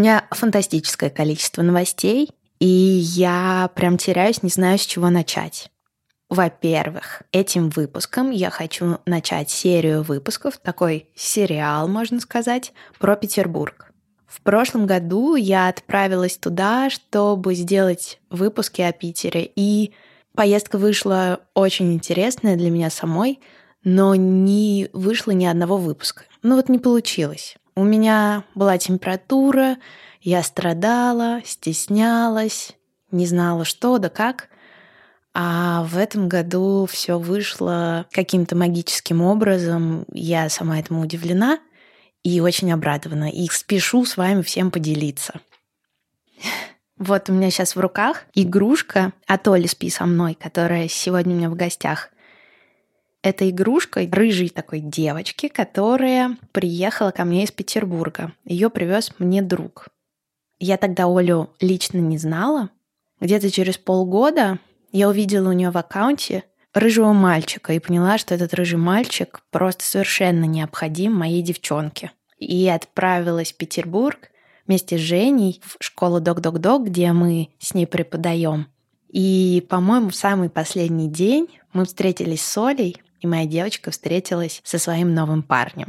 меня фантастическое количество новостей, и я прям теряюсь, не знаю, с чего начать. Во-первых, этим выпуском я хочу начать серию выпусков, такой сериал, можно сказать, про Петербург. В прошлом году я отправилась туда, чтобы сделать выпуски о Питере, и поездка вышла очень интересная для меня самой, но не вышло ни одного выпуска. Ну вот не получилось. У меня была температура, я страдала, стеснялась, не знала что да как. А в этом году все вышло каким-то магическим образом. Я сама этому удивлена и очень обрадована. И спешу с вами всем поделиться. Вот у меня сейчас в руках игрушка от Оли «Спи со мной», которая сегодня у меня в гостях. Это игрушка рыжей такой девочки, которая приехала ко мне из Петербурга. Ее привез мне друг. Я тогда Олю лично не знала. Где-то через полгода я увидела у нее в аккаунте рыжего мальчика и поняла, что этот рыжий мальчик просто совершенно необходим моей девчонке. И отправилась в Петербург вместе с Женей в школу Док-Док-Док, где мы с ней преподаем. И, по-моему, в самый последний день мы встретились с Олей, и моя девочка встретилась со своим новым парнем.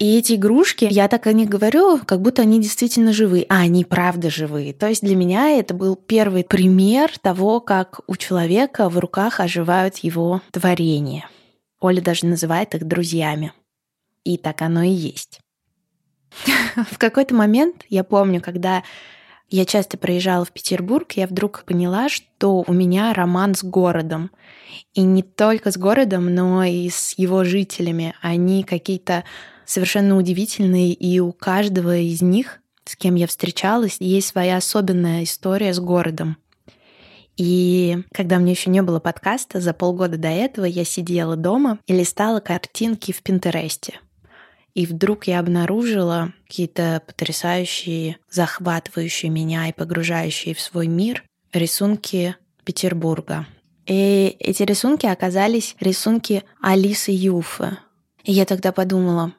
И эти игрушки, я так о них говорю, как будто они действительно живые, а они правда живые. То есть для меня это был первый пример того, как у человека в руках оживают его творения. Оля даже называет их друзьями. И так оно и есть. В какой-то момент, я помню, когда я часто приезжала в Петербург, я вдруг поняла, что у меня роман с городом. И не только с городом, но и с его жителями. Они какие-то совершенно удивительные, и у каждого из них, с кем я встречалась, есть своя особенная история с городом. И когда мне еще не было подкаста, за полгода до этого я сидела дома и листала картинки в Пинтересте. И вдруг я обнаружила какие-то потрясающие, захватывающие меня и погружающие в свой мир рисунки Петербурга. И эти рисунки оказались рисунки Алисы Юфы. И я тогда подумала,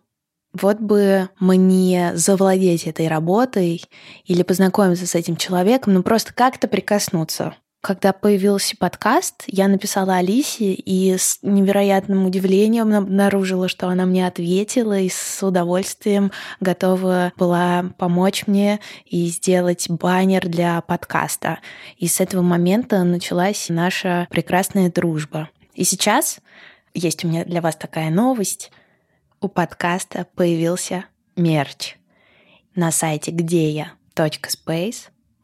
вот бы мне завладеть этой работой или познакомиться с этим человеком, ну просто как-то прикоснуться. Когда появился подкаст, я написала Алисе и с невероятным удивлением обнаружила, что она мне ответила и с удовольствием готова была помочь мне и сделать баннер для подкаста. И с этого момента началась наша прекрасная дружба. И сейчас есть у меня для вас такая новость. У подкаста появился мерч. На сайте где я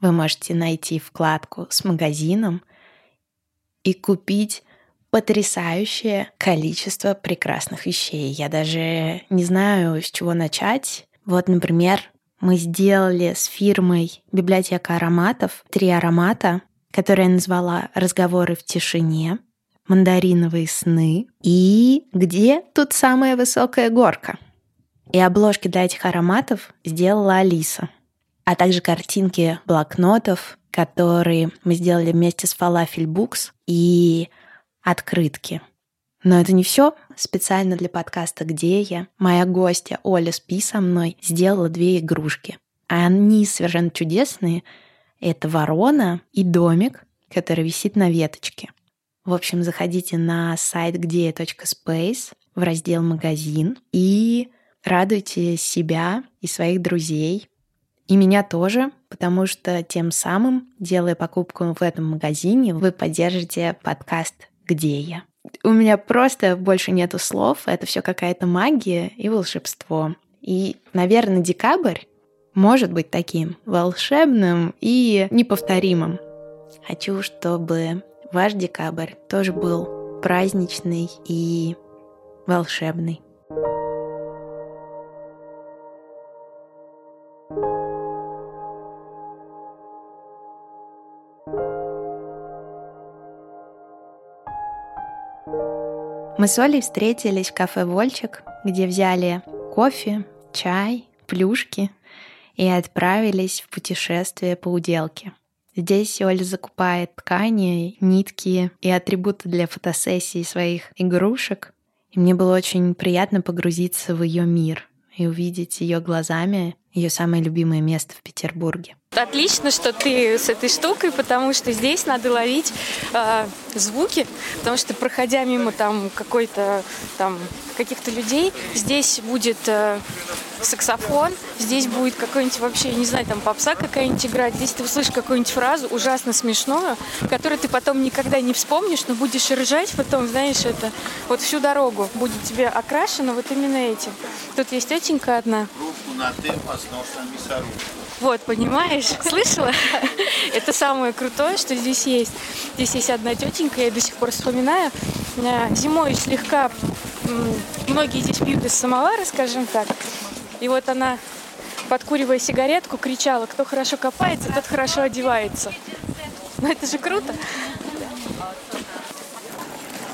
вы можете найти вкладку с магазином и купить потрясающее количество прекрасных вещей. Я даже не знаю, с чего начать. Вот, например, мы сделали с фирмой «Библиотека ароматов» три аромата, которые я назвала «Разговоры в тишине», «Мандариновые сны» и «Где тут самая высокая горка?». И обложки для этих ароматов сделала Алиса — а также картинки блокнотов, которые мы сделали вместе с Falafel Books и открытки. Но это не все. Специально для подкаста «Где я» моя гостья Оля Спи со мной сделала две игрушки. Они совершенно чудесные. Это ворона и домик, который висит на веточке. В общем, заходите на сайт где.space в раздел «Магазин» и радуйте себя и своих друзей и меня тоже, потому что тем самым, делая покупку в этом магазине, вы поддержите подкаст «Где я?». У меня просто больше нету слов, это все какая-то магия и волшебство. И, наверное, декабрь может быть таким волшебным и неповторимым. Хочу, чтобы ваш декабрь тоже был праздничный и волшебный. С Олей встретились в кафе «Вольчик», где взяли кофе, чай, плюшки и отправились в путешествие по уделке. Здесь Оля закупает ткани, нитки и атрибуты для фотосессии своих игрушек. И мне было очень приятно погрузиться в ее мир. и увидеть ее глазами, ее самое любимое место в Петербурге. Отлично, что ты с этой штукой, потому что здесь надо ловить э, звуки, потому что проходя мимо там какой-то там каких-то людей, здесь будет э, саксофон, здесь будет какой-нибудь вообще, не знаю, там попса какая-нибудь играть, здесь ты услышишь какую-нибудь фразу ужасно смешную, которую ты потом никогда не вспомнишь, но будешь ржать потом, знаешь, это вот всю дорогу будет тебе окрашено вот именно этим. Тут есть тетенька одна. Вот, понимаешь? Слышала? Это самое крутое, что здесь есть. Здесь есть одна тетенька, я до сих пор вспоминаю. Э, зимой слегка многие здесь пьют из самовара, скажем так. И вот она, подкуривая сигаретку, кричала, кто хорошо копается, тот хорошо одевается. Ну это же круто.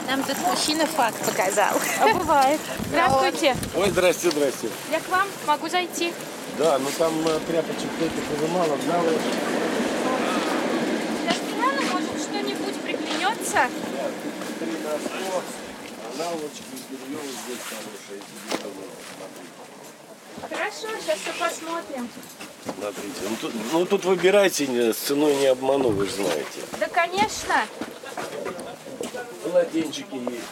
Нам тут мужчина факт показал. А бывает. Здравствуйте. Ой, здрасте, здрасте. Я к вам могу зайти. Да, ну там э, тряпочек этих уже мало, мало. Для спинала, может, что-нибудь приклянется? Три на сто, а наволочки белье здесь хорошие. Хорошо, сейчас все посмотрим. Смотрите, ну тут, ну тут выбирайте, с ценой не обману, вы же знаете. Да, конечно. Полотенчики есть.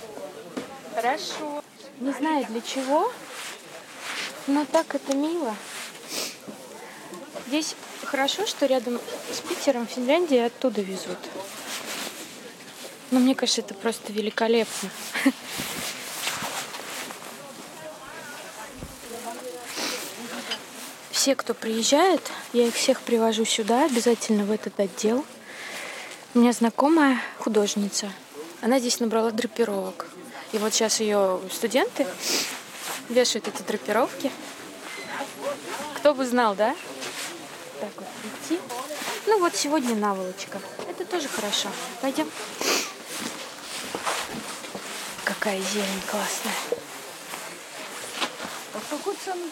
Хорошо. Не знаю для чего, но так это мило. Здесь хорошо, что рядом с Питером Финляндии оттуда везут. Но мне кажется, это просто великолепно. Все, кто приезжает, я их всех привожу сюда, обязательно в этот отдел. У меня знакомая художница. Она здесь набрала драпировок. И вот сейчас ее студенты вешают эти драпировки. Кто бы знал, да? Так вот идти. Ну вот сегодня наволочка. Это тоже хорошо. Пойдем. Какая зелень классная.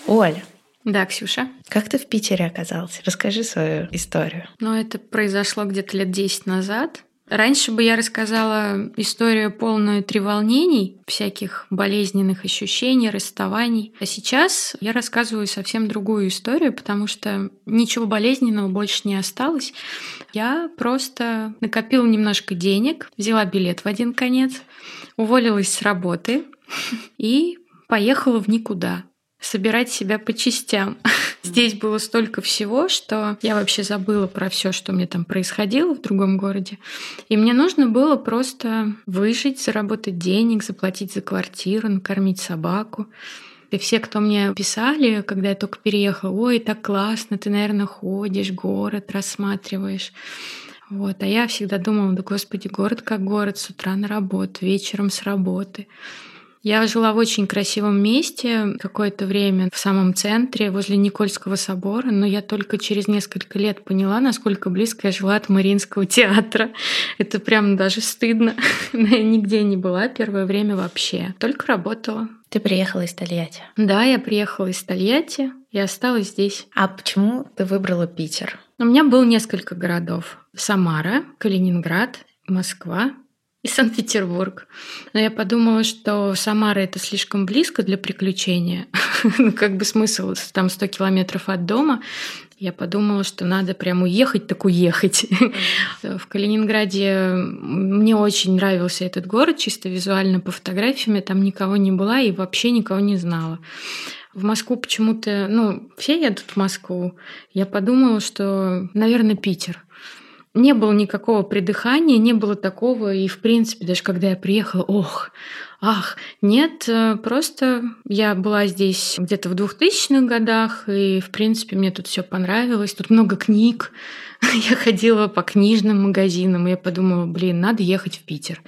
Оль, да, Ксюша. Как ты в Питере оказался? Расскажи свою историю. Ну, это произошло где-то лет 10 назад. Раньше бы я рассказала историю полную треволнений, всяких болезненных ощущений, расставаний. А сейчас я рассказываю совсем другую историю, потому что ничего болезненного больше не осталось. Я просто накопила немножко денег, взяла билет в один конец, уволилась с работы и поехала в никуда собирать себя по частям. Здесь было столько всего, что я вообще забыла про все, что мне там происходило в другом городе. И мне нужно было просто выжить, заработать денег, заплатить за квартиру, накормить собаку. И все, кто мне писали, когда я только переехала, ой, так классно, ты, наверное, ходишь, город рассматриваешь. Вот. А я всегда думала, да господи, город как город, с утра на работу, вечером с работы. Я жила в очень красивом месте какое-то время в самом центре, возле Никольского собора, но я только через несколько лет поняла, насколько близко я жила от Мариинского театра. Это прям даже стыдно. Я нигде не была первое время вообще, только работала. Ты приехала из Тольятти? Да, я приехала из Тольятти и осталась здесь. А почему ты выбрала Питер? У меня было несколько городов. Самара, Калининград, Москва и Санкт-Петербург. Но я подумала, что Самара это слишком близко для приключения. ну, как бы смысл, там 100 километров от дома. Я подумала, что надо прям уехать, так уехать. В Калининграде мне очень нравился этот город, чисто визуально по фотографиям. Я там никого не была и вообще никого не знала. В Москву почему-то, ну, все едут в Москву. Я подумала, что, наверное, Питер не было никакого придыхания, не было такого, и в принципе, даже когда я приехала, ох, ах, нет, э, просто я была здесь где-то в 2000-х годах, и в принципе мне тут все понравилось, тут много книг, я ходила по книжным магазинам, и я подумала, блин, надо ехать в Питер.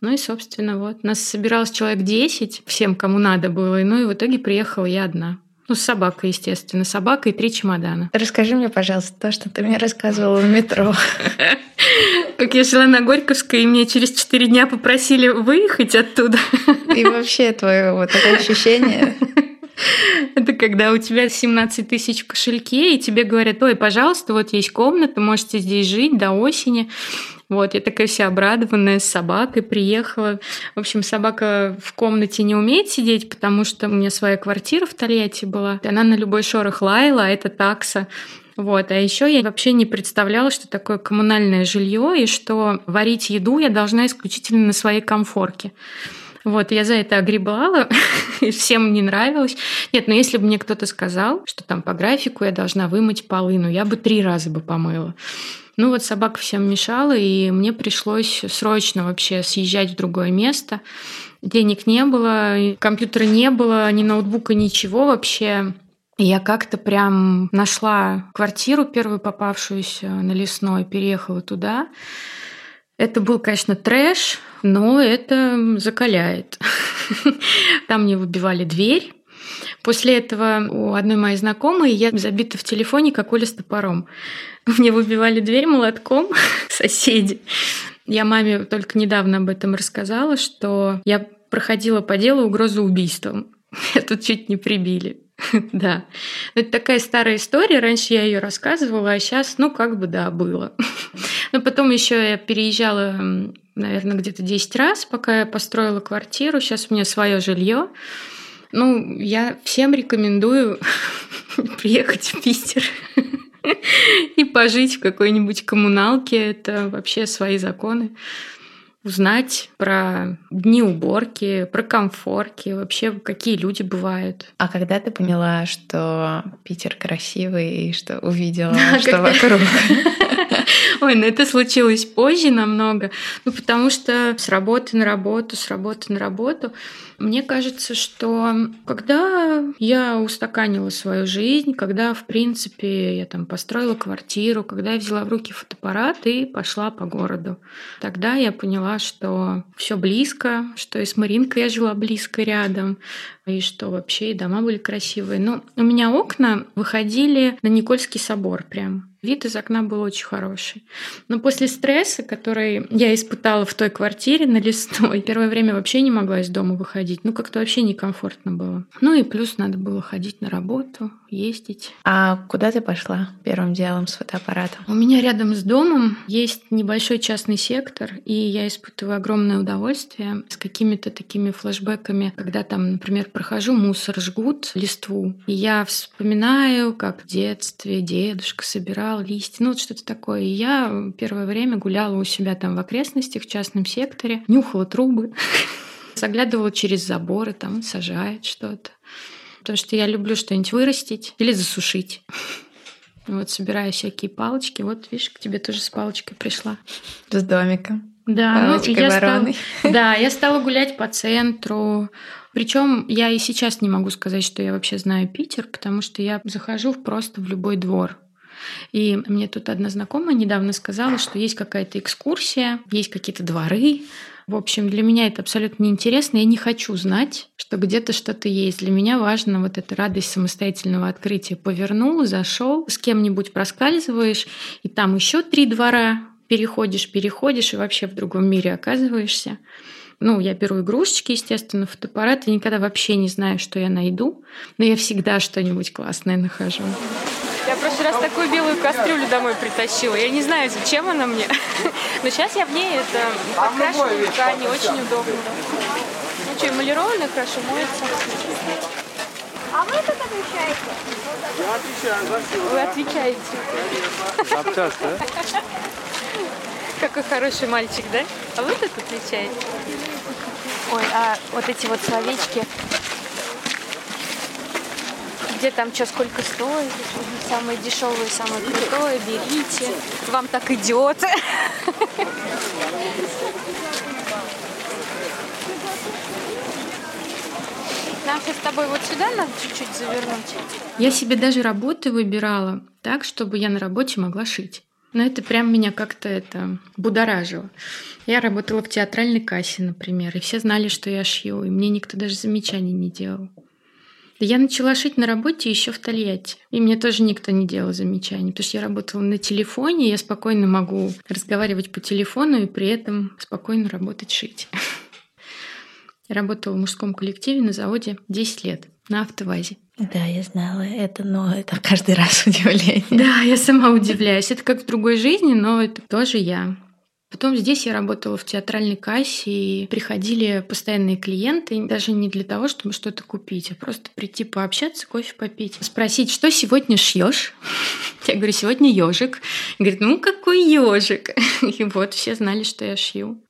Ну и, собственно, вот, нас собиралось человек 10, всем, кому надо было, ну и в итоге приехала я одна. Ну, с собакой, естественно. Собака и три чемодана. Расскажи мне, пожалуйста, то, что ты мне рассказывала в метро. Как я жила на Горьковской, и мне через четыре дня попросили выехать оттуда. И вообще твое вот такое ощущение это когда у тебя 17 тысяч в кошельке, и тебе говорят, ой, пожалуйста, вот есть комната, можете здесь жить до осени. Вот, я такая вся обрадованная с собакой приехала. В общем, собака в комнате не умеет сидеть, потому что у меня своя квартира в Тольятти была. Она на любой шорох лаяла, а это такса. Вот. А еще я вообще не представляла, что такое коммунальное жилье и что варить еду я должна исключительно на своей комфорке. Вот, я за это огребала, и всем не нравилось. Нет, но если бы мне кто-то сказал, что там по графику я должна вымыть полы, ну я бы три раза бы помыла. Ну вот собака всем мешала, и мне пришлось срочно вообще съезжать в другое место. Денег не было, компьютера не было, ни ноутбука, ничего вообще. Я как-то прям нашла квартиру, первую попавшуюся на лесной, переехала туда. Это был, конечно, трэш, но это закаляет. Там мне выбивали дверь. После этого у одной моей знакомой я забита в телефоне, как Оля с топором. Мне выбивали дверь молотком соседи. Я маме только недавно об этом рассказала, что я проходила по делу угрозу убийством. Я тут чуть не прибили. Да. Это такая старая история. Раньше я ее рассказывала, а сейчас, ну, как бы, да, было. Но потом еще я переезжала, наверное, где-то 10 раз, пока я построила квартиру. Сейчас у меня свое жилье. Ну, я всем рекомендую приехать в Питер и пожить в какой-нибудь коммуналке. Это вообще свои законы. Узнать про дни уборки, про комфорки, вообще какие люди бывают. А когда ты поняла, что Питер красивый и что увидела, что вокруг? Ой, ну это случилось позже намного. Ну, потому что с работы на работу, с работы на работу мне кажется, что когда я устаканила свою жизнь, когда, в принципе, я там построила квартиру, когда я взяла в руки фотоаппарат и пошла по городу, тогда я поняла, что все близко, что и с Маринкой я жила близко рядом, и что вообще и дома были красивые. Но у меня окна выходили на Никольский собор прям. Вид из окна был очень хороший. Но после стресса, который я испытала в той квартире на Лесной, первое время вообще не могла из дома выходить. Ну, как-то вообще некомфортно было. Ну и плюс надо было ходить на работу, ездить. А куда ты пошла первым делом с фотоаппаратом? У меня рядом с домом есть небольшой частный сектор, и я испытываю огромное удовольствие с какими-то такими флешбеками, когда там, например, прохожу, мусор жгут, листву, и я вспоминаю, как в детстве дедушка собирал собирал листья, ну вот что-то такое. И я первое время гуляла у себя там в окрестностях, в частном секторе, нюхала трубы, заглядывала через заборы, там сажает что-то. Потому что я люблю что-нибудь вырастить или засушить. Вот собираю всякие палочки. Вот, видишь, к тебе тоже с палочкой пришла. С домиком. Да, ну, я стала, да, я стала гулять по центру. Причем я и сейчас не могу сказать, что я вообще знаю Питер, потому что я захожу просто в любой двор. И мне тут одна знакомая недавно сказала, что есть какая-то экскурсия, есть какие-то дворы. В общем, для меня это абсолютно неинтересно. Я не хочу знать, что где-то что-то есть. Для меня важна вот эта радость самостоятельного открытия. Повернул, зашел, с кем-нибудь проскальзываешь, и там еще три двора переходишь, переходишь, и вообще в другом мире оказываешься. Ну, я беру игрушечки, естественно, фотоаппарат, и никогда вообще не знаю, что я найду, но я всегда что-нибудь классное нахожу. Я в прошлый раз такую белую кастрюлю домой притащила. Я не знаю, зачем она мне. Но сейчас я в ней это подкрашиваю ткани, очень удобно. Ну что, эмалированная, хорошо моется. А вы как отвечаете? Я отвечаю за все. Вы отвечаете. Обтяж, да? Какой хороший мальчик, да? А вы тут отвечаете? Ой, а вот эти вот словечки где там что сколько стоит, самое дешевое, самое крутое, берите. Вам так идет. Нам с тобой вот сюда надо чуть-чуть завернуть. Я себе даже работы выбирала так, чтобы я на работе могла шить. Но это прям меня как-то это будоражило. Я работала в театральной кассе, например, и все знали, что я шью, и мне никто даже замечаний не делал. Я начала шить на работе еще в Тольятти. И мне тоже никто не делал замечаний, потому что я работала на телефоне, я спокойно могу разговаривать по телефону и при этом спокойно работать шить. Я работала в мужском коллективе на заводе 10 лет на автовазе. Да, я знала это, но это каждый раз удивление. Да, я сама удивляюсь. Это как в другой жизни, но это тоже я. Потом здесь я работала в театральной кассе, и приходили постоянные клиенты, даже не для того, чтобы что-то купить, а просто прийти пообщаться, кофе попить, спросить, что сегодня шьешь? Я говорю, сегодня ежик. Говорит, ну какой ежик? И вот все знали, что я шью.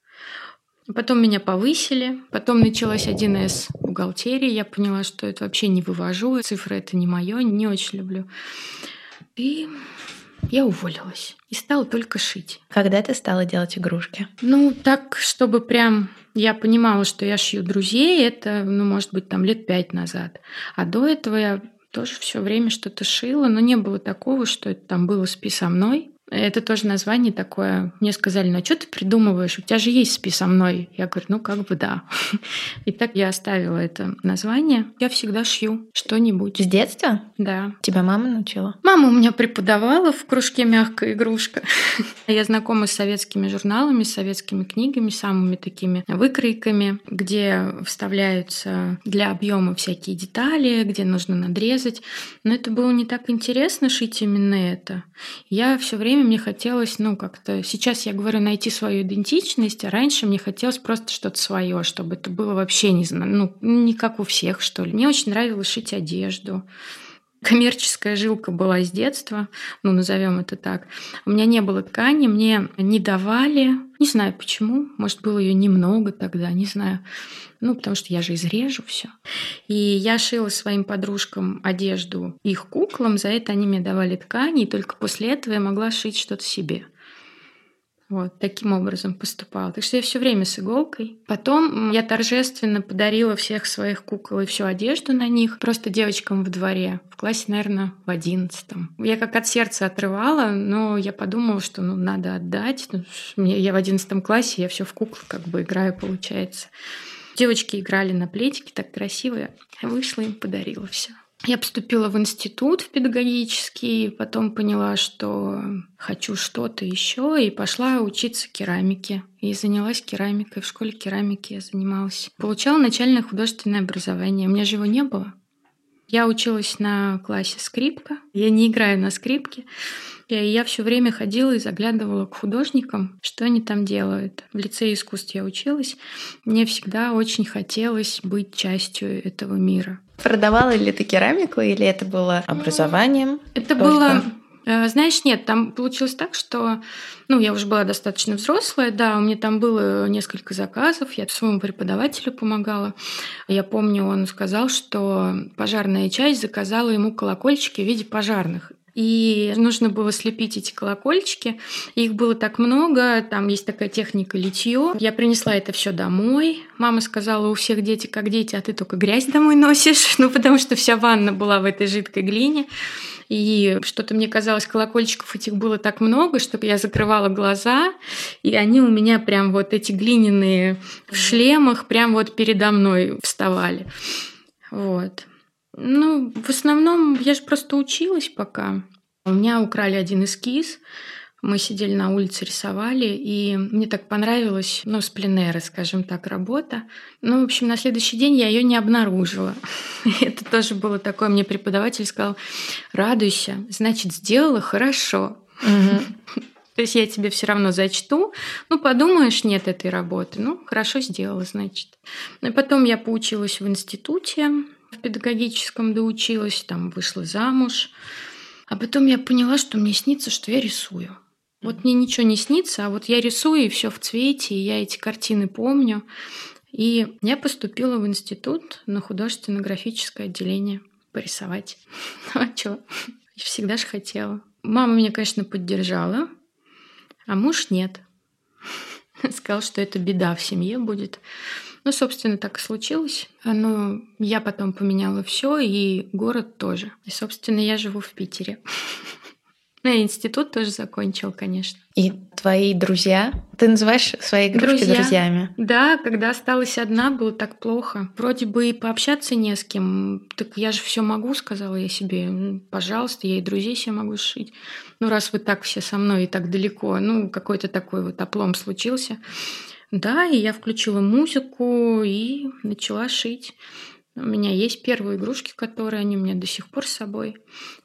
Потом меня повысили, потом началась 1С бухгалтерии, я поняла, что это вообще не вывожу, цифры это не мое, не очень люблю. И я уволилась и стала только шить. Когда ты стала делать игрушки? Ну, так, чтобы прям я понимала, что я шью друзей, это, ну, может быть, там лет пять назад. А до этого я тоже все время что-то шила, но не было такого, что это там было «спи со мной». Это тоже название такое. Мне сказали, ну а что ты придумываешь? У тебя же есть «Спи со мной». Я говорю, ну как бы да. И так я оставила это название. Я всегда шью что-нибудь. С детства? Да. Тебя мама научила? Мама у меня преподавала в кружке «Мягкая игрушка». Я знакома с советскими журналами, с советскими книгами, самыми такими выкройками, где вставляются для объема всякие детали, где нужно надрезать. Но это было не так интересно шить именно это. Я все время время мне хотелось, ну, как-то... Сейчас я говорю найти свою идентичность, а раньше мне хотелось просто что-то свое, чтобы это было вообще не знаю, ну, не как у всех, что ли. Мне очень нравилось шить одежду. Коммерческая жилка была с детства, ну, назовем это так. У меня не было ткани, мне не давали. Не знаю почему. Может, было ее немного тогда, не знаю. Ну, потому что я же изрежу все. И я шила своим подружкам одежду их куклам, за это они мне давали ткани, и только после этого я могла шить что-то себе. Вот, таким образом поступала. Так что я все время с иголкой. Потом я торжественно подарила всех своих кукол и всю одежду на них просто девочкам в дворе. В классе, наверное, в одиннадцатом. Я как от сердца отрывала, но я подумала, что ну, надо отдать. Ну, мне, я в одиннадцатом классе, я все в куклы как бы играю, получается. Девочки играли на плетике, так красиво. Я вышла им, подарила все. Я поступила в институт в педагогический, потом поняла, что хочу что-то еще, и пошла учиться керамике. И занялась керамикой. В школе керамики я занималась. Получала начальное художественное образование. У меня же его не было. Я училась на классе скрипка. Я не играю на скрипке. И я все время ходила и заглядывала к художникам, что они там делают. В лицее искусств я училась. Мне всегда очень хотелось быть частью этого мира. Продавала ли ты керамику или это было образованием? Это только? было э, знаешь, нет, там получилось так, что, ну, я уже была достаточно взрослая, да, у меня там было несколько заказов, я своему преподавателю помогала. Я помню, он сказал, что пожарная часть заказала ему колокольчики в виде пожарных. И нужно было слепить эти колокольчики. Их было так много, там есть такая техника литье. Я принесла это все домой. Мама сказала, у всех дети как дети, а ты только грязь домой носишь. Ну, потому что вся ванна была в этой жидкой глине. И что-то мне казалось, колокольчиков этих было так много, что я закрывала глаза, и они у меня прям вот эти глиняные в шлемах прям вот передо мной вставали. Вот. Ну, в основном я же просто училась пока. У меня украли один эскиз. Мы сидели на улице, рисовали, и мне так понравилось, ну, с пленера, скажем так, работа. Ну, в общем, на следующий день я ее не обнаружила. Это тоже было такое, мне преподаватель сказал, радуйся, значит, сделала хорошо. То есть я тебе все равно зачту. Ну, подумаешь, нет этой работы. Ну, хорошо сделала, значит. Ну, и потом я поучилась в институте, в педагогическом доучилась, там вышла замуж. А потом я поняла, что мне снится, что я рисую. Вот мне ничего не снится, а вот я рисую, и все в цвете, и я эти картины помню. И я поступила в институт на художественно-графическое отделение порисовать. Ну, а что? Всегда же хотела. Мама меня, конечно, поддержала, а муж нет. Сказал, что это беда в семье будет. Ну, собственно, так и случилось. Но я потом поменяла все, и город тоже. И, собственно, я живу в Питере. Ну, институт тоже закончил, конечно. И твои друзья? Ты называешь свои игрушки Друзья. друзьями? Да, когда осталась одна, было так плохо. Вроде бы и пообщаться не с кем. Так я же все могу, сказала я себе. Пожалуйста, я и друзей себе могу сшить. Ну, раз вы так все со мной и так далеко, ну, какой-то такой вот оплом случился. Да, и я включила музыку и начала шить. У меня есть первые игрушки, которые они у меня до сих пор с собой.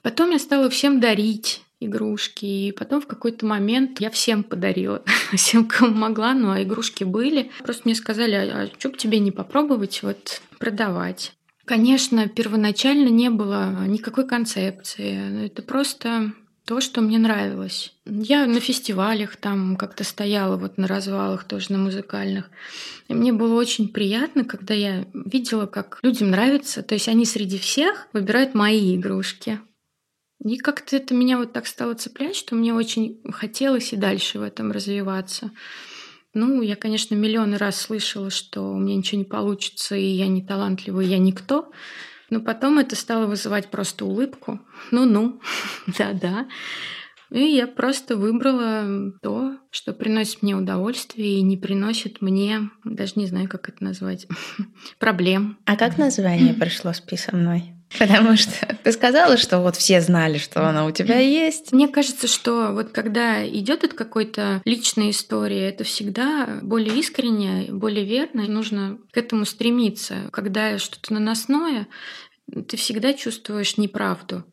Потом я стала всем дарить. игрушки. И потом в какой-то момент я всем подарила, всем, кому могла, ну а игрушки были. Просто мне сказали, а, а что бы тебе не попробовать вот продавать? Конечно, первоначально не было никакой концепции. Это просто то, что мне нравилось. Я на фестивалях там как-то стояла, вот на развалах тоже на музыкальных. И мне было очень приятно, когда я видела, как людям нравится. То есть они среди всех выбирают мои игрушки. И как-то это меня вот так стало цеплять, что мне очень хотелось и дальше в этом развиваться. Ну, я, конечно, миллионы раз слышала, что у меня ничего не получится, и я не талантливый, я никто. Но потом это стало вызывать просто улыбку. Ну-ну, да-да. И я просто выбрала то, что приносит мне удовольствие и не приносит мне, даже не знаю, как это назвать, проблем. А как название пришло «Спи со мной»? Потому что ты сказала, что вот все знали, что она у тебя есть. Мне кажется, что вот когда идет от какой-то личной истории, это всегда более искренне, более верно, и нужно к этому стремиться. Когда что-то наносное, ты всегда чувствуешь неправду.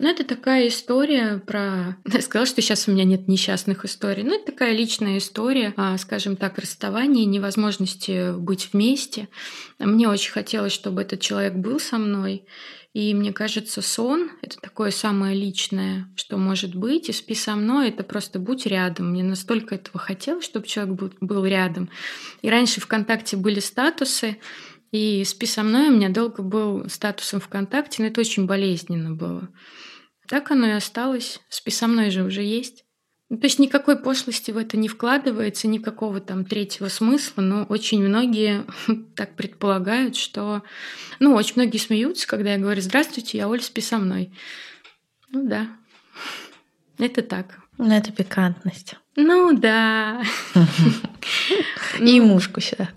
Ну, это такая история про... Я сказала, что сейчас у меня нет несчастных историй. Ну, это такая личная история, скажем так, расставания, невозможности быть вместе. Мне очень хотелось, чтобы этот человек был со мной. И мне кажется, сон — это такое самое личное, что может быть. И «Спи со мной» — это просто «будь рядом». Мне настолько этого хотелось, чтобы человек был рядом. И раньше ВКонтакте были статусы, и «Спи со мной» у меня долго был статусом ВКонтакте, но это очень болезненно было. Так оно и осталось. «Спи со мной» же уже есть. Ну, то есть никакой пошлости в это не вкладывается, никакого там третьего смысла, но очень многие так предполагают, что... Ну, очень многие смеются, когда я говорю «Здравствуйте, я Оля, спи со мной». Ну да, это так. Ну, это пикантность. Ну да. И мушку сюда.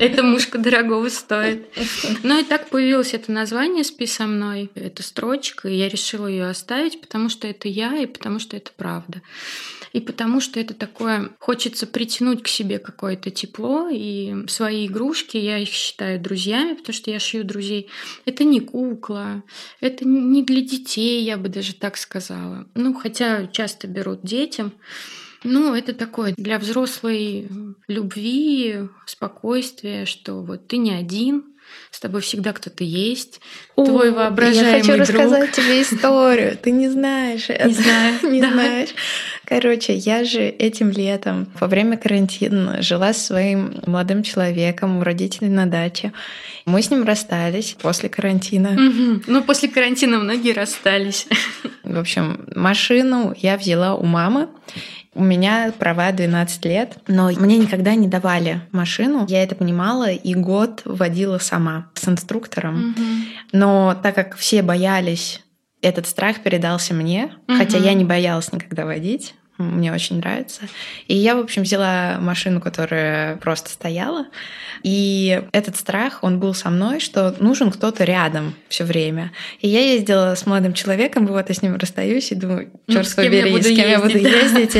Это мушка дорогого стоит. Ну и так появилось это название «Спи со мной». Это строчка, и я решила ее оставить, потому что это я, и потому что это правда и потому что это такое, хочется притянуть к себе какое-то тепло, и свои игрушки, я их считаю друзьями, потому что я шью друзей. Это не кукла, это не для детей, я бы даже так сказала. Ну, хотя часто берут детям. Ну, это такое для взрослой любви, спокойствия, что вот ты не один, с тобой всегда кто-то есть, О, твой воображаемый Я хочу друг. рассказать тебе историю, ты не знаешь. Не знаю. Не знаешь. Короче, я же этим летом во время карантина жила с своим молодым человеком у родителей на даче. Мы с ним расстались после карантина. Угу. Ну, после карантина многие расстались. В общем, машину я взяла у мамы. У меня права 12 лет, но мне никогда не давали машину. Я это понимала и год водила сама с инструктором. Угу. Но так как все боялись, этот страх передался мне, угу. хотя я не боялась никогда водить. Мне очень нравится. И я, в общем, взяла машину, которая просто стояла. И этот страх, он был со мной, что нужен кто-то рядом все время. И я ездила с молодым человеком, вот я с ним расстаюсь и думаю, черт ну, побери, с кем я буду ездить.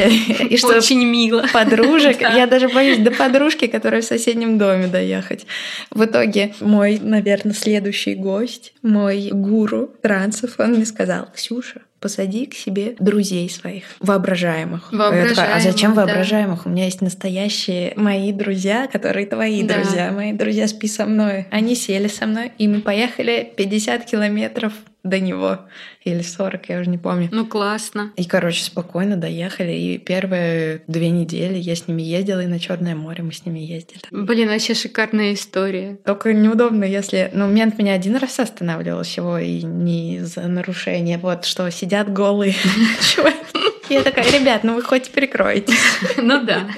И что Очень мило. Подружек. Я даже боюсь до подружки, которая в соседнем доме доехать. В итоге мой, наверное, следующий гость, мой гуру трансов, он мне сказал, Ксюша, посади к себе друзей своих, воображаемых. Воображаемых, такая, а зачем да. воображаемых? У меня есть настоящие мои друзья, которые твои да. друзья. Мои друзья спи со мной. Они сели со мной, и мы поехали 50 километров до него. Или 40, я уже не помню. Ну, классно. И, короче, спокойно доехали. И первые две недели я с ними ездила, и на Черное море мы с ними ездили. Блин, вообще шикарная история. Только неудобно, если... Ну, мент меня один раз останавливал всего, и не за нарушение. Вот, что сидят голые. Я такая, ребят, ну вы хоть перекроете. Ну да.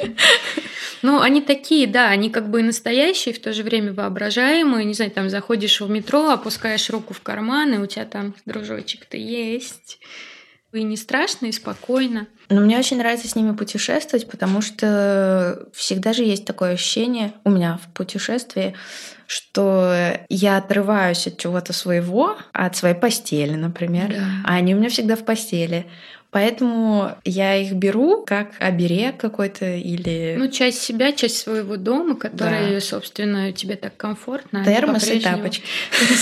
Ну, они такие, да, они как бы настоящие, в то же время воображаемые. Не знаю, там заходишь в метро, опускаешь руку в карман, и у тебя там дружочек-то есть. И не страшно, и спокойно. Но мне очень нравится с ними путешествовать, потому что всегда же есть такое ощущение у меня в путешествии, что я отрываюсь от чего-то своего, от своей постели, например, да. а они у меня всегда в постели. Поэтому я их беру как оберег какой-то или... Ну, часть себя, часть своего дома, который, да. собственно, тебе так комфортно. Термос и тапочки.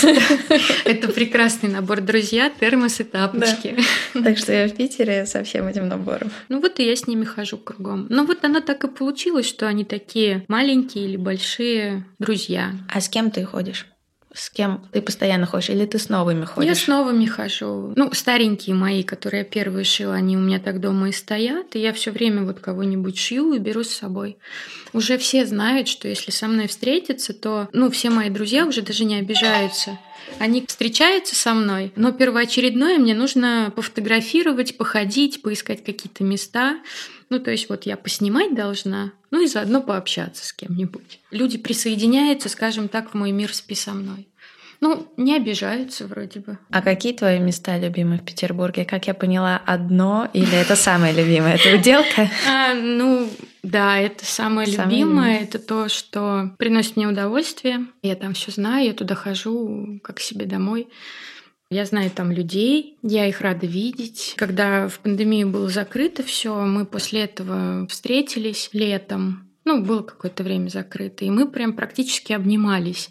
Это прекрасный набор друзья, термос и тапочки. Так что я в Питере со всем этим набором. Ну вот и я с ними хожу кругом. Ну вот оно так и получилось, что они такие маленькие или большие друзья. А с кем ты ходишь? С кем ты постоянно ходишь? Или ты с новыми ходишь? Я с новыми хожу. Ну, старенькие мои, которые я первые шила, они у меня так дома и стоят. И я все время вот кого-нибудь шью и беру с собой. Уже все знают, что если со мной встретиться, то, ну, все мои друзья уже даже не обижаются. Они встречаются со мной, но первоочередное мне нужно пофотографировать, походить, поискать какие-то места. Ну, то есть вот я поснимать должна, ну и заодно пообщаться с кем-нибудь. Люди присоединяются, скажем так, в мой мир спи со мной. Ну, не обижаются вроде бы. А какие твои места любимые в Петербурге? Как я поняла, одно или это самое любимое? Это уделка? А, ну, да, это самое, любимое. Это то, что приносит мне удовольствие. Я там все знаю, я туда хожу как себе домой. Я знаю там людей, я их рада видеть. Когда в пандемии было закрыто все, мы после этого встретились летом. Ну, было какое-то время закрыто, и мы прям практически обнимались.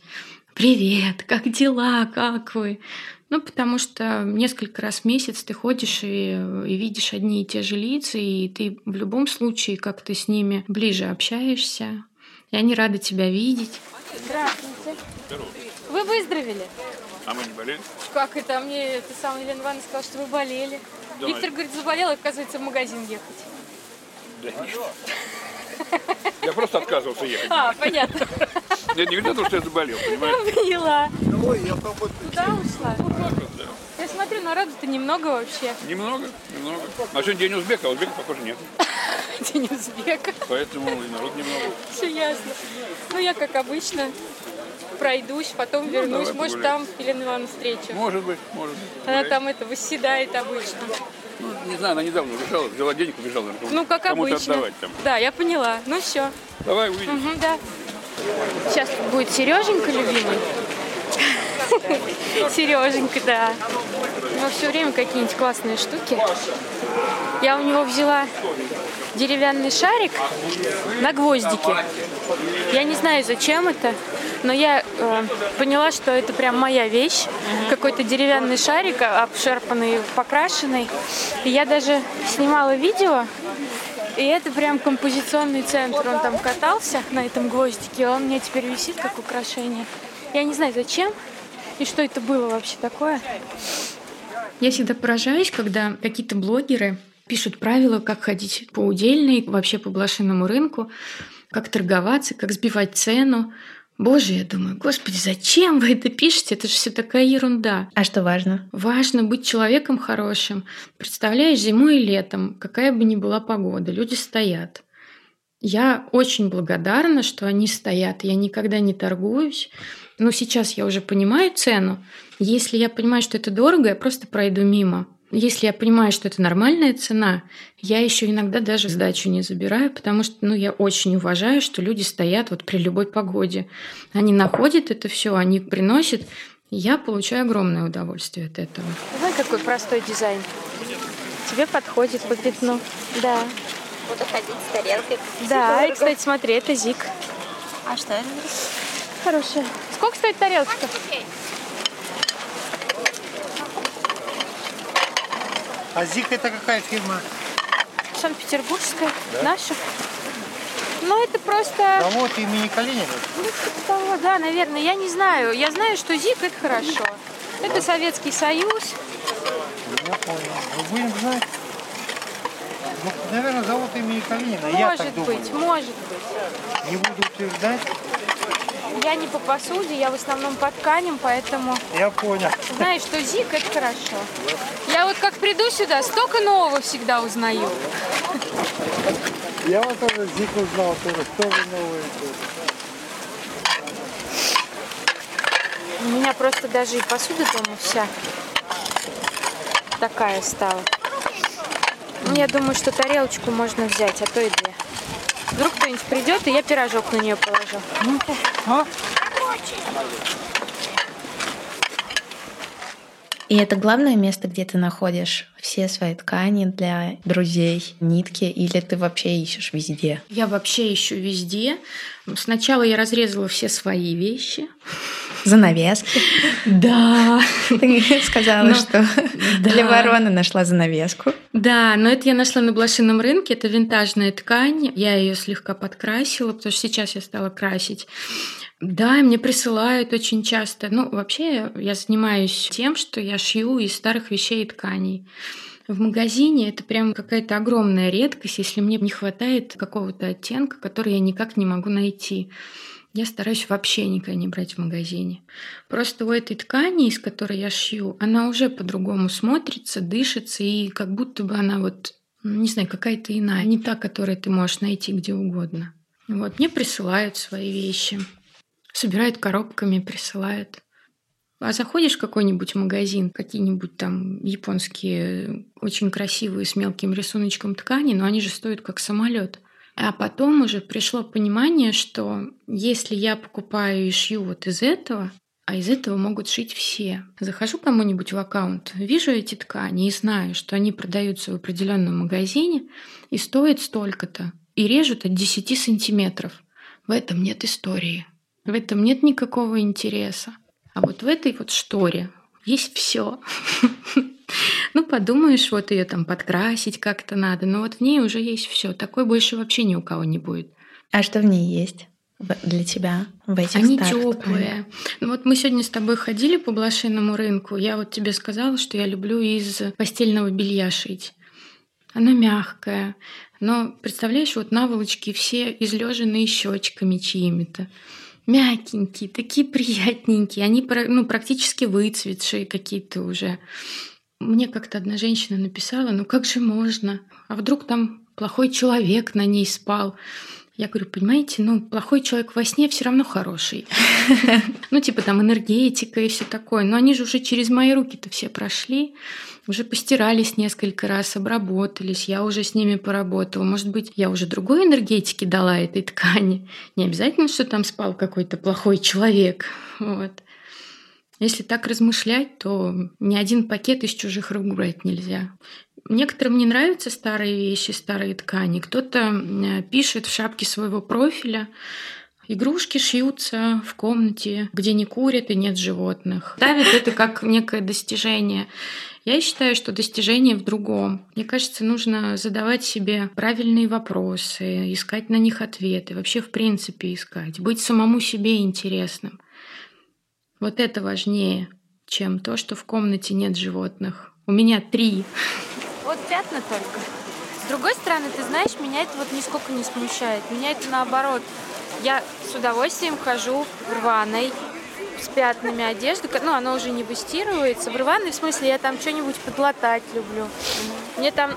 Привет, как дела, как вы? Ну, потому что несколько раз в месяц ты ходишь и, и видишь одни и те же лица, и ты в любом случае как ты с ними ближе общаешься, и они рады тебя видеть. Здравствуйте. Вы выздоровели? А мы не болели? Как это? А мне это самая Елена Ивановна сказала, что вы болели. Да. Виктор говорит, заболел, оказывается, в магазин ехать. Да нет. Я просто отказывался ехать. А, понятно. Я не говорю, что я заболел, понимаешь? Поняла. Ой, я Куда ушла? Я смотрю, народу-то немного вообще. Немного, немного. А сегодня день узбека, а узбека, похоже, нет. День узбека. Поэтому и народ немного. Все ясно. Ну, я, как обычно, пройдусь, потом ну, вернусь. Может, погуляем. там Елена Ивановна встречу. Может быть, может быть. Она там это восседает обычно. Ну, не знаю, она недавно убежала, взяла денег, убежала. Ну, как обычно. отдавать там. Да, я поняла. Ну, все. Давай увидим. Угу, да. Сейчас будет Сереженька любимый. Сереженька, да. У него все время какие-нибудь классные штуки. Я у него взяла деревянный шарик на гвоздике. Я не знаю, зачем это, но я э, поняла, что это прям моя вещь. Угу. Какой-то деревянный шарик, обшарпанный, покрашенный. И я даже снимала видео, и это прям композиционный центр. Он там катался на этом гвоздике, а он мне теперь висит как украшение. Я не знаю, зачем и что это было вообще такое. Я всегда поражаюсь, когда какие-то блогеры пишут правила, как ходить по удельной, вообще по блошиному рынку, как торговаться, как сбивать цену. Боже, я думаю, господи, зачем вы это пишете? Это же все такая ерунда. А что важно? Важно быть человеком хорошим. Представляешь, зимой и летом, какая бы ни была погода, люди стоят. Я очень благодарна, что они стоят. Я никогда не торгуюсь. Но сейчас я уже понимаю цену. Если я понимаю, что это дорого, я просто пройду мимо. Если я понимаю, что это нормальная цена, я еще иногда даже сдачу не забираю, потому что ну, я очень уважаю, что люди стоят вот при любой погоде. Они находят это все, они приносят. Я получаю огромное удовольствие от этого. Знаешь, какой простой дизайн. Тебе подходит по пятну. Да. Буду ходить с тарелкой. Да, и, кстати, смотри, это зик. А что это? Хорошая. Сколько стоит тарелочка? А ЗИК это какая фирма? Санкт-Петербургская, да? наша. Ну, это просто... Завод имени Калинина? Ну, типа того, да, наверное. Я не знаю. Я знаю, что ЗИК это хорошо. Да. Это Советский Союз. Я понял. Мы будем знать. Ну, наверное, завод имени Калинина. Может я так быть, думаю. может быть. Не буду утверждать. Я не по посуде, я в основном по тканям, поэтому... Я понял. Знаешь, что ЗИК – это хорошо. Я вот как приду сюда, столько нового всегда узнаю. Я вот тоже ЗИК узнал, тоже, вы новое. У меня просто даже и посуда дома вся такая стала. Я думаю, что тарелочку можно взять, а то и две. Вдруг кто-нибудь придет, и я пирожок на нее положу. А? И это главное место, где ты находишь все свои ткани для друзей, нитки, или ты вообще ищешь везде? Я вообще ищу везде. Сначала я разрезала все свои вещи. Занавески. Да. Ты сказала, Но- что для вороны нашла занавеску. Да, но это я нашла на блошином рынке. Это винтажная ткань. Я ее слегка подкрасила, потому что сейчас я стала красить. Да, мне присылают очень часто. Ну, вообще, я занимаюсь тем, что я шью из старых вещей и тканей. В магазине это прям какая-то огромная редкость, если мне не хватает какого-то оттенка, который я никак не могу найти. Я стараюсь вообще никогда не брать в магазине. Просто у этой ткани, из которой я шью, она уже по-другому смотрится, дышится, и как будто бы она вот, ну, не знаю, какая-то иная, не та, которую ты можешь найти где угодно. Вот, мне присылают свои вещи, собирают коробками, присылают. А заходишь в какой-нибудь магазин, какие-нибудь там японские, очень красивые, с мелким рисуночком ткани, но они же стоят как самолет. А потом уже пришло понимание, что если я покупаю и шью вот из этого, а из этого могут шить все. Захожу кому-нибудь в аккаунт, вижу эти ткани и знаю, что они продаются в определенном магазине и стоят столько-то, и режут от 10 сантиметров. В этом нет истории. В этом нет никакого интереса. А вот в этой вот шторе есть все. Ну, подумаешь, вот ее там подкрасить как-то надо, но вот в ней уже есть все. Такой больше вообще ни у кого не будет. А что в ней есть для тебя в этих Они теплые. Ну вот мы сегодня с тобой ходили по блошиному рынку. Я вот тебе сказала, что я люблю из постельного белья шить. Оно мягкое. Но, представляешь, вот наволочки все излеженные щечками чьими-то. Мягенькие, такие приятненькие. Они ну, практически выцветшие какие-то уже. Мне как-то одна женщина написала, ну как же можно? А вдруг там плохой человек на ней спал? Я говорю, понимаете, ну, плохой человек во сне все равно хороший. Ну, типа там энергетика и все такое. Но они же уже через мои руки-то все прошли, уже постирались несколько раз, обработались, я уже с ними поработала. Может быть, я уже другой энергетики дала этой ткани. Не обязательно, что там спал какой-то плохой человек. Вот. Если так размышлять, то ни один пакет из чужих рук брать нельзя. Некоторым не нравятся старые вещи, старые ткани. Кто-то э, пишет в шапке своего профиля, Игрушки шьются в комнате, где не курят и нет животных. Ставят это как некое достижение. Я считаю, что достижение в другом. Мне кажется, нужно задавать себе правильные вопросы, искать на них ответы, вообще в принципе искать, быть самому себе интересным. Вот это важнее, чем то, что в комнате нет животных. У меня три. Вот пятна только. С другой стороны, ты знаешь, меня это вот нисколько не смущает. Меня это наоборот. Я с удовольствием хожу в рваной, с пятнами одежды. Ну, она уже не выстирывается. В рваной, в смысле, я там что-нибудь подлатать люблю. Мне там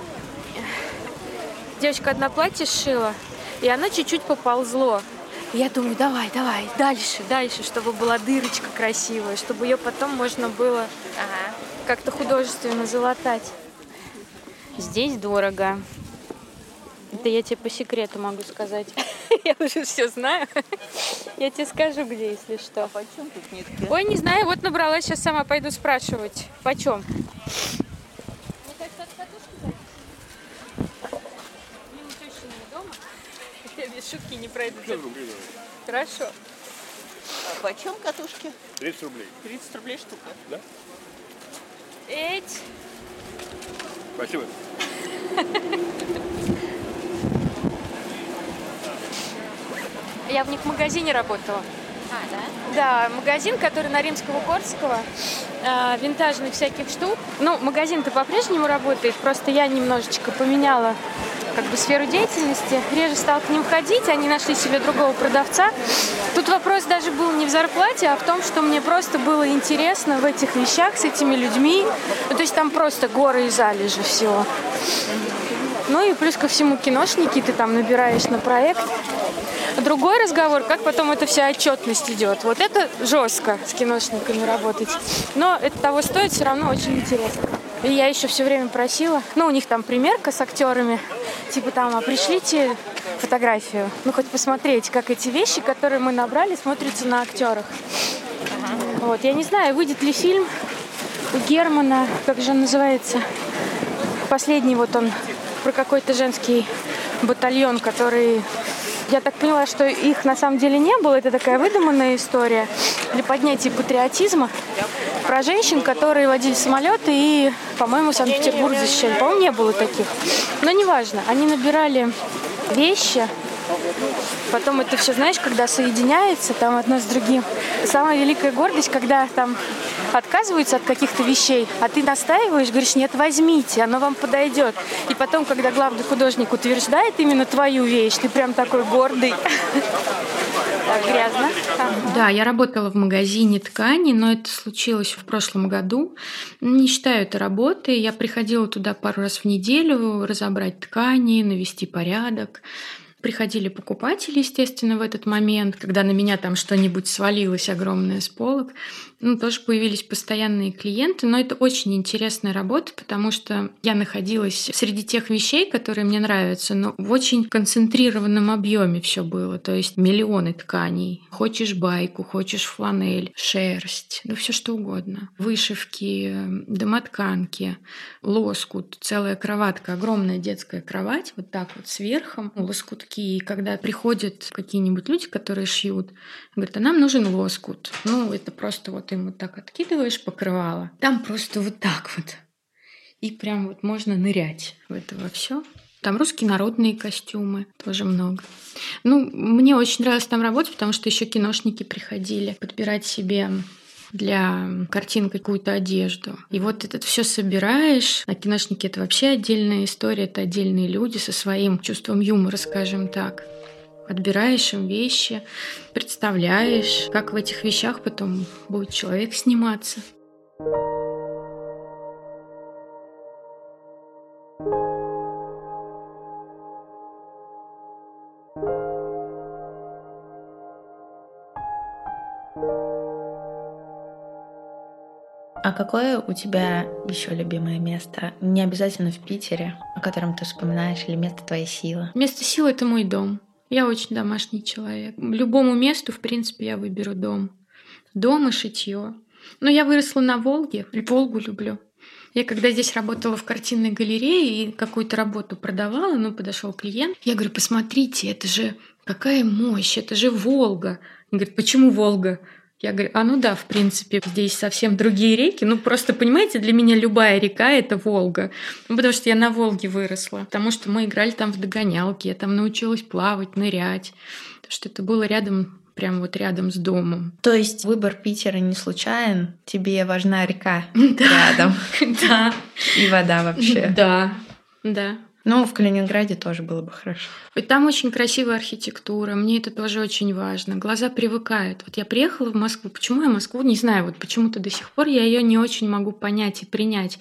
девочка одно платье сшила, и оно чуть-чуть поползло. Я думаю, давай, давай, дальше, дальше, чтобы была дырочка красивая, чтобы ее потом можно было как-то художественно залатать. Здесь дорого. Это я тебе по секрету могу сказать. Я уже все знаю. Я тебе скажу, где, если что. Почем тут нитки? Ой, не знаю, вот набрала, сейчас сама пойду спрашивать. Почем? Без шутки не пройдут. Хорошо. А почем катушки? 30 рублей. 30 рублей штука. Эть. Спасибо. Я в них в магазине работала. А, да? Да, магазин, который на Римского Корского, э, винтажных всяких штук. Ну, магазин-то по-прежнему работает, просто я немножечко поменяла как бы сферу деятельности. Реже стал к ним ходить, они нашли себе другого продавца. Тут вопрос даже был не в зарплате, а в том, что мне просто было интересно в этих вещах с этими людьми. Ну, то есть там просто горы и залежи всего. Ну и плюс ко всему киношники ты там набираешь на проект. Другой разговор, как потом эта вся отчетность идет. Вот это жестко с киношниками работать. Но это того стоит, все равно очень интересно. И я еще все время просила, ну, у них там примерка с актерами, типа там, а пришлите фотографию, ну, хоть посмотреть, как эти вещи, которые мы набрали, смотрятся на актерах. Вот, я не знаю, выйдет ли фильм, у Германа, как же он называется, последний вот он про какой-то женский батальон, который я так поняла, что их на самом деле не было. Это такая выдуманная история для поднятия патриотизма. Про женщин, которые водили самолеты и, по-моему, Санкт-Петербург защищали. По-моему, не было таких. Но неважно. Они набирали вещи, Потом это все, знаешь, когда соединяется там одно с другим. Самая великая гордость, когда там отказываются от каких-то вещей, а ты настаиваешь, говоришь, нет, возьмите, оно вам подойдет. И потом, когда главный художник утверждает именно твою вещь, ты прям такой гордый. Так, грязно. Да, я работала в магазине ткани, но это случилось в прошлом году. Не считаю это работой. Я приходила туда пару раз в неделю разобрать ткани, навести порядок. Приходили покупатели, естественно, в этот момент, когда на меня там что-нибудь свалилось огромное с полок ну, тоже появились постоянные клиенты, но это очень интересная работа, потому что я находилась среди тех вещей, которые мне нравятся, но в очень концентрированном объеме все было, то есть миллионы тканей. Хочешь байку, хочешь фланель, шерсть, ну все что угодно. Вышивки, домотканки, лоскут, целая кроватка, огромная детская кровать, вот так вот сверху, лоскутки. И когда приходят какие-нибудь люди, которые шьют, говорят, а нам нужен лоскут. Ну, это просто вот им вот так откидываешь покрывало, там просто вот так вот. И прям вот можно нырять в это во все. Там русские народные костюмы тоже много. Ну, мне очень нравилось там работать, потому что еще киношники приходили подбирать себе для картин какую-то одежду. И вот это все собираешь. А киношники — это вообще отдельная история, это отдельные люди со своим чувством юмора, скажем так. Отбираешь им вещи, представляешь, как в этих вещах потом будет человек сниматься. А какое у тебя еще любимое место? Не обязательно в Питере, о котором ты вспоминаешь, или место твоей силы? Место силы — это мой дом. Я очень домашний человек. Любому месту, в принципе, я выберу дом. Дом и шитье. Но я выросла на Волге, Волгу люблю. Я когда здесь работала в картинной галерее и какую-то работу продавала, ну, подошел клиент, я говорю, посмотрите, это же какая мощь, это же Волга. Он говорит, почему Волга? Я говорю, а ну да, в принципе, здесь совсем другие реки. Ну просто, понимаете, для меня любая река — это Волга. Ну, потому что я на Волге выросла. Потому что мы играли там в догонялки, я там научилась плавать, нырять. Потому что это было рядом прям вот рядом с домом. То есть выбор Питера не случайен? Тебе важна река рядом? Да. И вода вообще? Да, да. Ну, в Калининграде тоже было бы хорошо. Там очень красивая архитектура, мне это тоже очень важно. Глаза привыкают. Вот я приехала в Москву, почему я Москву не знаю, вот почему-то до сих пор я ее не очень могу понять и принять.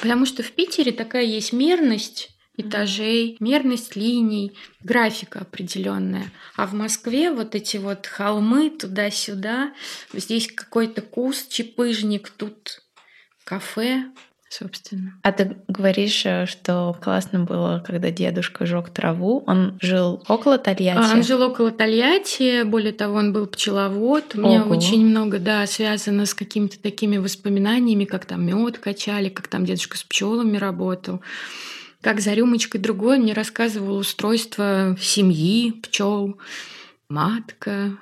Потому что в Питере такая есть мерность этажей, мерность линий, графика определенная. А в Москве вот эти вот холмы туда-сюда, здесь какой-то куст, чепыжник, тут кафе, собственно. А ты говоришь, э, что классно было, когда дедушка жег траву. Он жил около Тольятти? А, он жил около Тольятти. Более того, он был пчеловод. У меня Ого. очень много, да, связано с какими-то такими воспоминаниями, как там мед качали, как там дедушка с пчелами работал. Как за рюмочкой другой мне рассказывал устройство семьи, пчел, матка.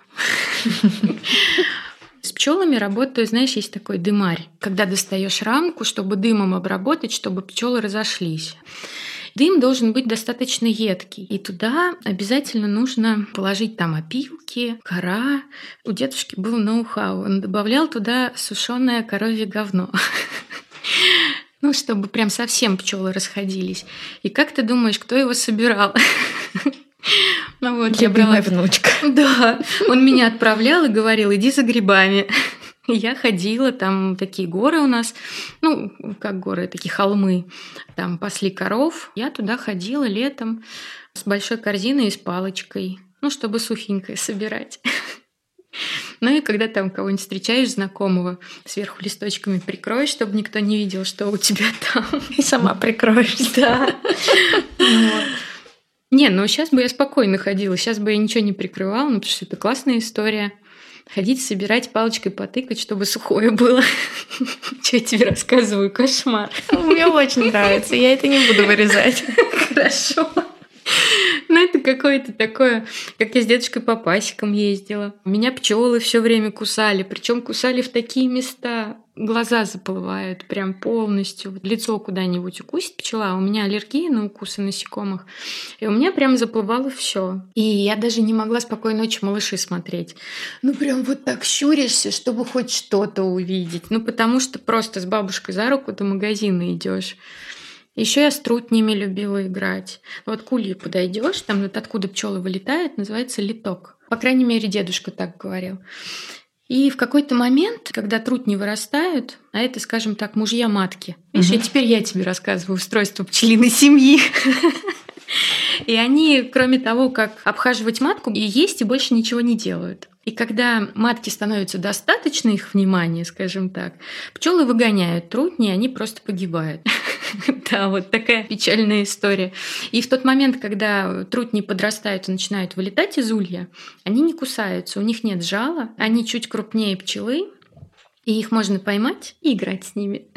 С пчелами работаю, знаешь, есть такой дымарь. Когда достаешь рамку, чтобы дымом обработать, чтобы пчелы разошлись. Дым должен быть достаточно едкий. И туда обязательно нужно положить там опилки, кора. У дедушки был ноу-хау. Он добавлял туда сушеное коровье говно. Ну, чтобы прям совсем пчелы расходились. И как ты думаешь, кто его собирал? Ну вот, я брала... Внучка. Да, он меня отправлял и говорил, иди за грибами. Я ходила, там такие горы у нас, ну, как горы, такие холмы, там пасли коров. Я туда ходила летом с большой корзиной и с палочкой, ну, чтобы сухенькое собирать. Ну и когда там кого-нибудь встречаешь знакомого, сверху листочками прикроешь, чтобы никто не видел, что у тебя там. И сама прикроешь. Да. Не, ну сейчас бы я спокойно ходила, сейчас бы я ничего не прикрывала, ну потому что это классная история. ходить собирать палочкой потыкать, чтобы сухое было. Что я тебе рассказываю? Кошмар. Мне очень нравится, я это не буду вырезать. Хорошо. Ну, это какое-то такое, как я с дедушкой по пасекам ездила. Меня пчелы все время кусали, причем кусали в такие места. Глаза заплывают прям полностью. Лицо куда-нибудь укусит пчела. У меня аллергия на укусы насекомых. И у меня прям заплывало все. И я даже не могла спокойной ночи малыши смотреть. Ну, прям вот так щуришься, чтобы хоть что-то увидеть. Ну, потому что просто с бабушкой за руку до магазина идешь. Еще я с трутнями любила играть. Вот к улье подойдешь, там вот откуда пчелы вылетают, называется литок. По крайней мере, дедушка так говорил. И в какой-то момент, когда трутни вырастают, а это, скажем так, мужья матки. Видишь, угу. и теперь я тебе рассказываю устройство пчелиной семьи. И они, кроме того, как обхаживать матку, и есть, и больше ничего не делают. И когда матки становятся достаточно их внимания, скажем так, пчелы выгоняют трутни, и они просто погибают. Да, вот такая печальная история. И в тот момент, когда трутни подрастают и начинают вылетать из улья, они не кусаются, у них нет жала, они чуть крупнее пчелы, и их можно поймать и играть с ними.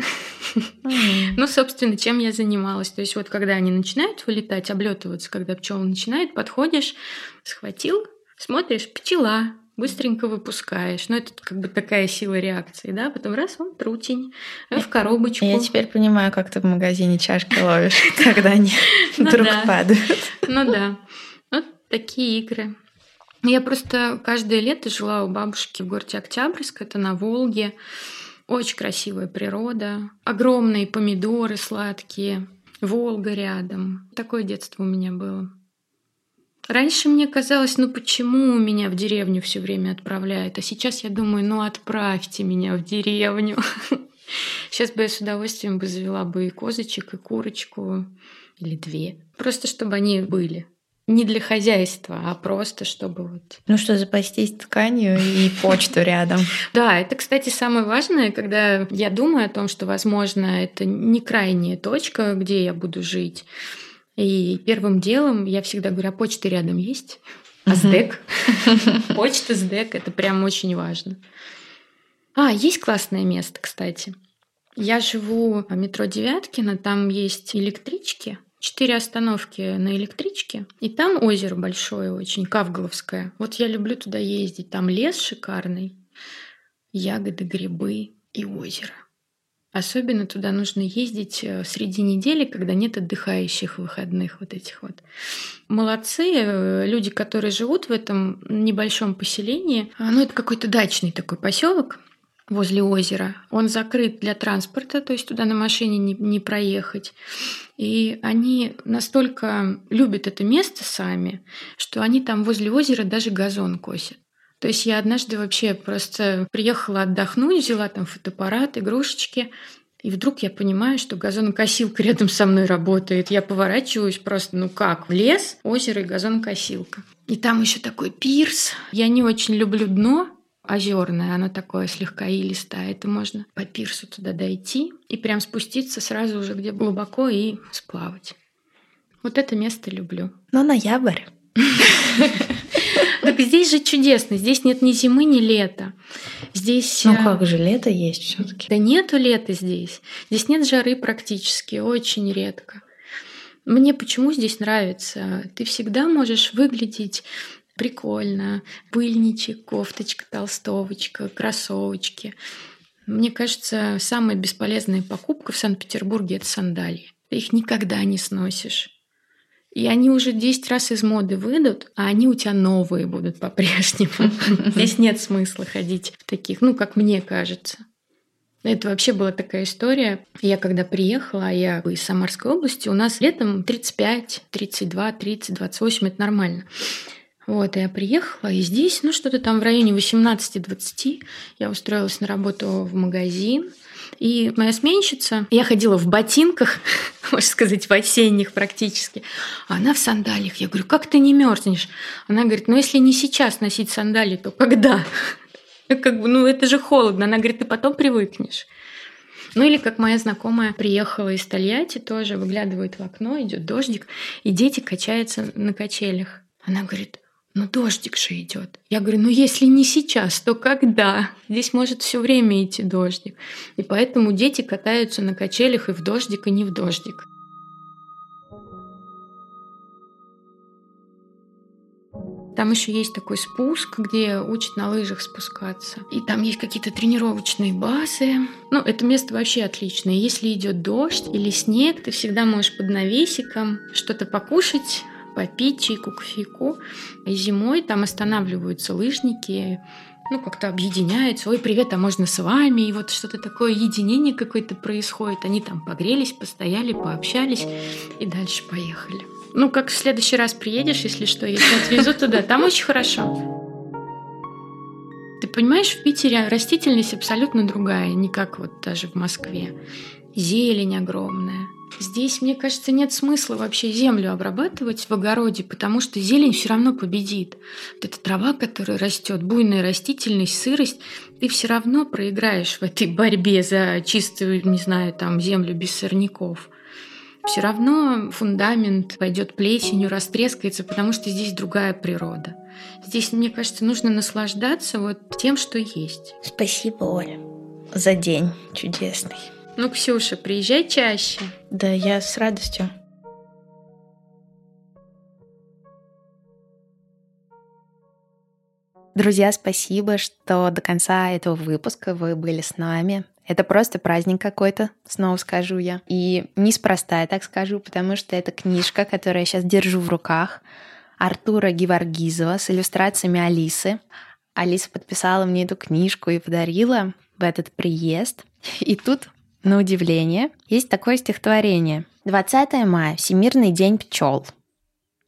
Ну, собственно, чем я занималась. То есть вот когда они начинают вылетать, облетываться, когда пчелы начинают, подходишь, схватил, смотришь, пчела, быстренько выпускаешь. Ну, это как бы такая сила реакции, да? Потом раз, он трутень, э, в коробочку. Я теперь понимаю, как ты в магазине чашки ловишь, когда они Ну вдруг да. падают. Ну да. Вот такие игры. Я просто каждое лето жила у бабушки в городе Октябрьск, это на Волге. Очень красивая природа, огромные помидоры сладкие, Волга рядом. Такое детство у меня было. Раньше мне казалось, ну почему меня в деревню все время отправляют, а сейчас я думаю, ну отправьте меня в деревню. Сейчас бы я с удовольствием бы завела бы и козочек, и курочку, или две. Просто чтобы они были. Не для хозяйства, а просто чтобы вот... Ну что, запастись тканью и почту рядом. Да, это, кстати, самое важное, когда я думаю о том, что, возможно, это не крайняя точка, где я буду жить. И первым делом я всегда говорю, а почта рядом есть? А СДЭК? Почта, СДЭК, это прям очень важно. А, есть классное место, кстати. Я живу в метро Девяткино, там есть электрички, четыре остановки на электричке, и там озеро большое очень, Кавголовское. Вот я люблю туда ездить, там лес шикарный, ягоды, грибы и озеро. Особенно туда нужно ездить э, среди недели, когда нет отдыхающих выходных вот этих вот. Молодцы э, люди, которые живут в этом небольшом поселении. А, Ну, это какой-то дачный такой поселок возле озера. Он закрыт для транспорта, то есть туда на машине не, не проехать. И они настолько любят это место сами, что они там возле озера даже газон косят. То есть я однажды вообще просто приехала отдохнуть, взяла там фотоаппарат, игрушечки, и вдруг я понимаю, что газонокосилка рядом со мной работает. Я поворачиваюсь просто, ну как, в лес, озеро и газонокосилка. И там еще такой пирс. Я не очень люблю дно, озерное, оно такое слегка илистое. Это можно по пирсу туда дойти и прям спуститься сразу уже где глубоко и сплавать. Вот это место люблю. Но ноябрь. Так здесь же чудесно. Здесь нет ни зимы, ни лета. Здесь... Ну э, как же, лето есть все таки Да нету лета здесь. Здесь нет жары практически, очень редко. Мне почему здесь нравится? Ты всегда можешь выглядеть прикольно. Пыльничек, кофточка, толстовочка, кроссовочки. Мне кажется, самая бесполезная покупка в Санкт-Петербурге – это сандалии. Ты их никогда не сносишь. И они уже 10 раз из моды выйдут, а они у тебя новые будут по-прежнему. Здесь нет смысла ходить в таких, ну, как мне кажется. Это вообще была такая история. Я когда приехала, я из Самарской области, у нас летом 35, 32, 30, 28, это нормально. Вот, я приехала, и здесь, ну, что-то там в районе 18-20 я устроилась на работу в магазин. И моя сменщица, я ходила в ботинках, можно сказать, в осенних практически, а она в сандалиях. Я говорю, как ты не мерзнешь? Она говорит, ну если не сейчас носить сандалии, то когда? Как бы, ну это же холодно. Она говорит, ты потом привыкнешь. Ну или как моя знакомая приехала из Тольятти тоже, выглядывает в окно, идет дождик, и дети качаются на качелях. Она говорит, ну дождик же идет. Я говорю, ну если не сейчас, то когда? Здесь может все время идти дождик. И поэтому дети катаются на качелях и в дождик, и не в дождик. Там еще есть такой спуск, где учат на лыжах спускаться. И там есть какие-то тренировочные базы. Ну, это место вообще отличное. Если идет дождь или снег, ты всегда можешь под навесиком что-то покушать, попить чайку, кофейку. И зимой там останавливаются лыжники, ну, как-то объединяются. Ой, привет, а можно с вами? И вот что-то такое единение какое-то происходит. Они там погрелись, постояли, пообщались и дальше поехали. Ну, как в следующий раз приедешь, если что, если отвезу туда, там очень хорошо. Ты понимаешь, в Питере растительность абсолютно другая, не как вот даже в Москве. Зелень огромная. Здесь, мне кажется, нет смысла вообще землю обрабатывать в огороде, потому что зелень все равно победит. Вот эта трава, которая растет, буйная растительность, сырость, ты все равно проиграешь в этой борьбе за чистую, не знаю, там землю без сорняков все равно фундамент пойдет плесенью, растрескается, потому что здесь другая природа. Здесь, мне кажется, нужно наслаждаться вот тем, что есть. Спасибо, Оля, за день чудесный. Ну, Ксюша, приезжай чаще. Да, я с радостью. Друзья, спасибо, что до конца этого выпуска вы были с нами. Это просто праздник какой-то, снова скажу я. И неспроста я так скажу, потому что это книжка, которую я сейчас держу в руках, Артура Геворгизова с иллюстрациями Алисы. Алиса подписала мне эту книжку и подарила в этот приезд. И тут, на удивление, есть такое стихотворение. 20 мая, Всемирный день пчел.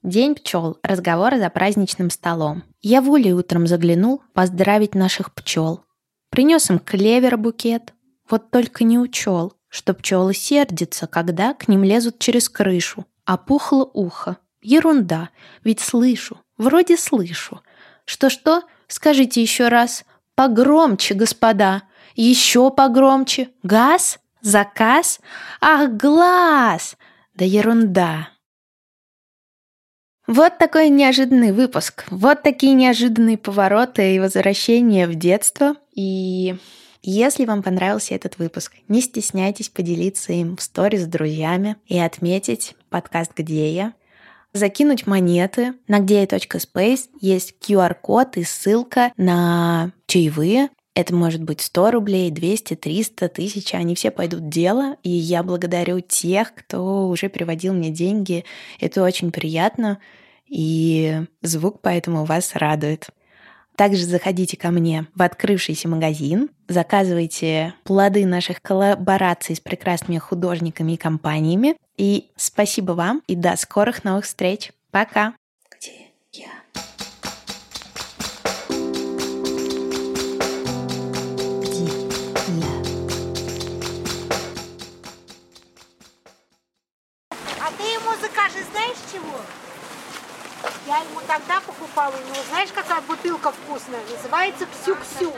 День пчел. Разговоры за праздничным столом. Я волей утром заглянул поздравить наших пчел. Принес им клевер букет, вот только не учел, что пчелы сердятся, когда к ним лезут через крышу. Опухло ухо. Ерунда, ведь слышу, вроде слышу. Что-что? Скажите еще раз. Погромче, господа. Еще погромче. Газ? Заказ? Ах, глаз! Да ерунда. Вот такой неожиданный выпуск. Вот такие неожиданные повороты и возвращения в детство. И если вам понравился этот выпуск, не стесняйтесь поделиться им в сторис с друзьями и отметить подкаст «Где я?», закинуть монеты. На где.space есть QR-код и ссылка на чаевые. Это может быть 100 рублей, 200, 300, 1000. Они все пойдут в дело. И я благодарю тех, кто уже переводил мне деньги. Это очень приятно. И звук поэтому вас радует. Также заходите ко мне в открывшийся магазин, заказывайте плоды наших коллабораций с прекрасными художниками и компаниями. И спасибо вам и до скорых новых встреч. Пока! Закажи, знаешь чего? Я ему тогда покупала, у него знаешь, какая бутылка вкусная? Называется Ксю-Ксю.